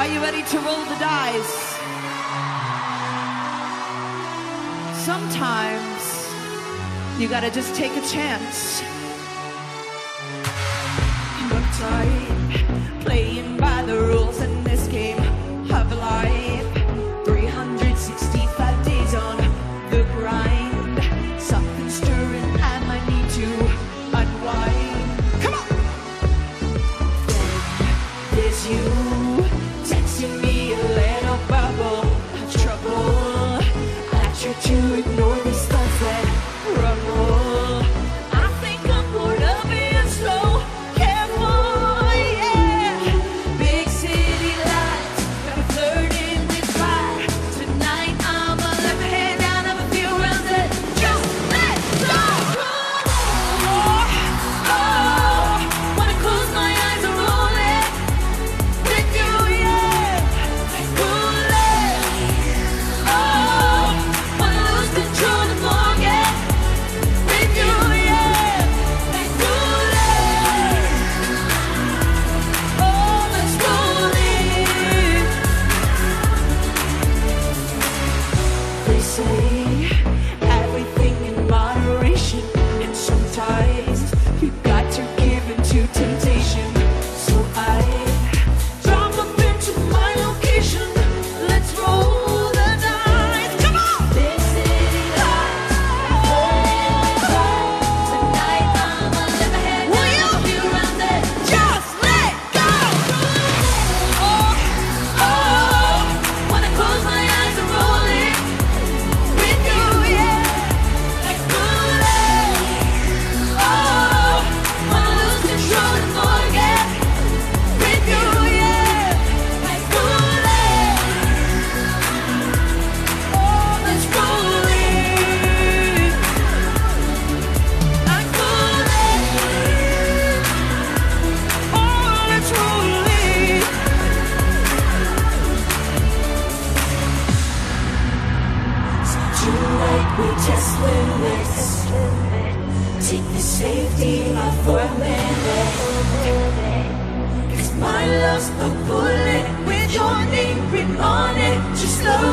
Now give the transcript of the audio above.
Are you ready to roll the dice? Sometimes you gotta just take a chance. we just test limits. Take the safety off for a minute. Cause my love's a bullet with your name written on it. Just love.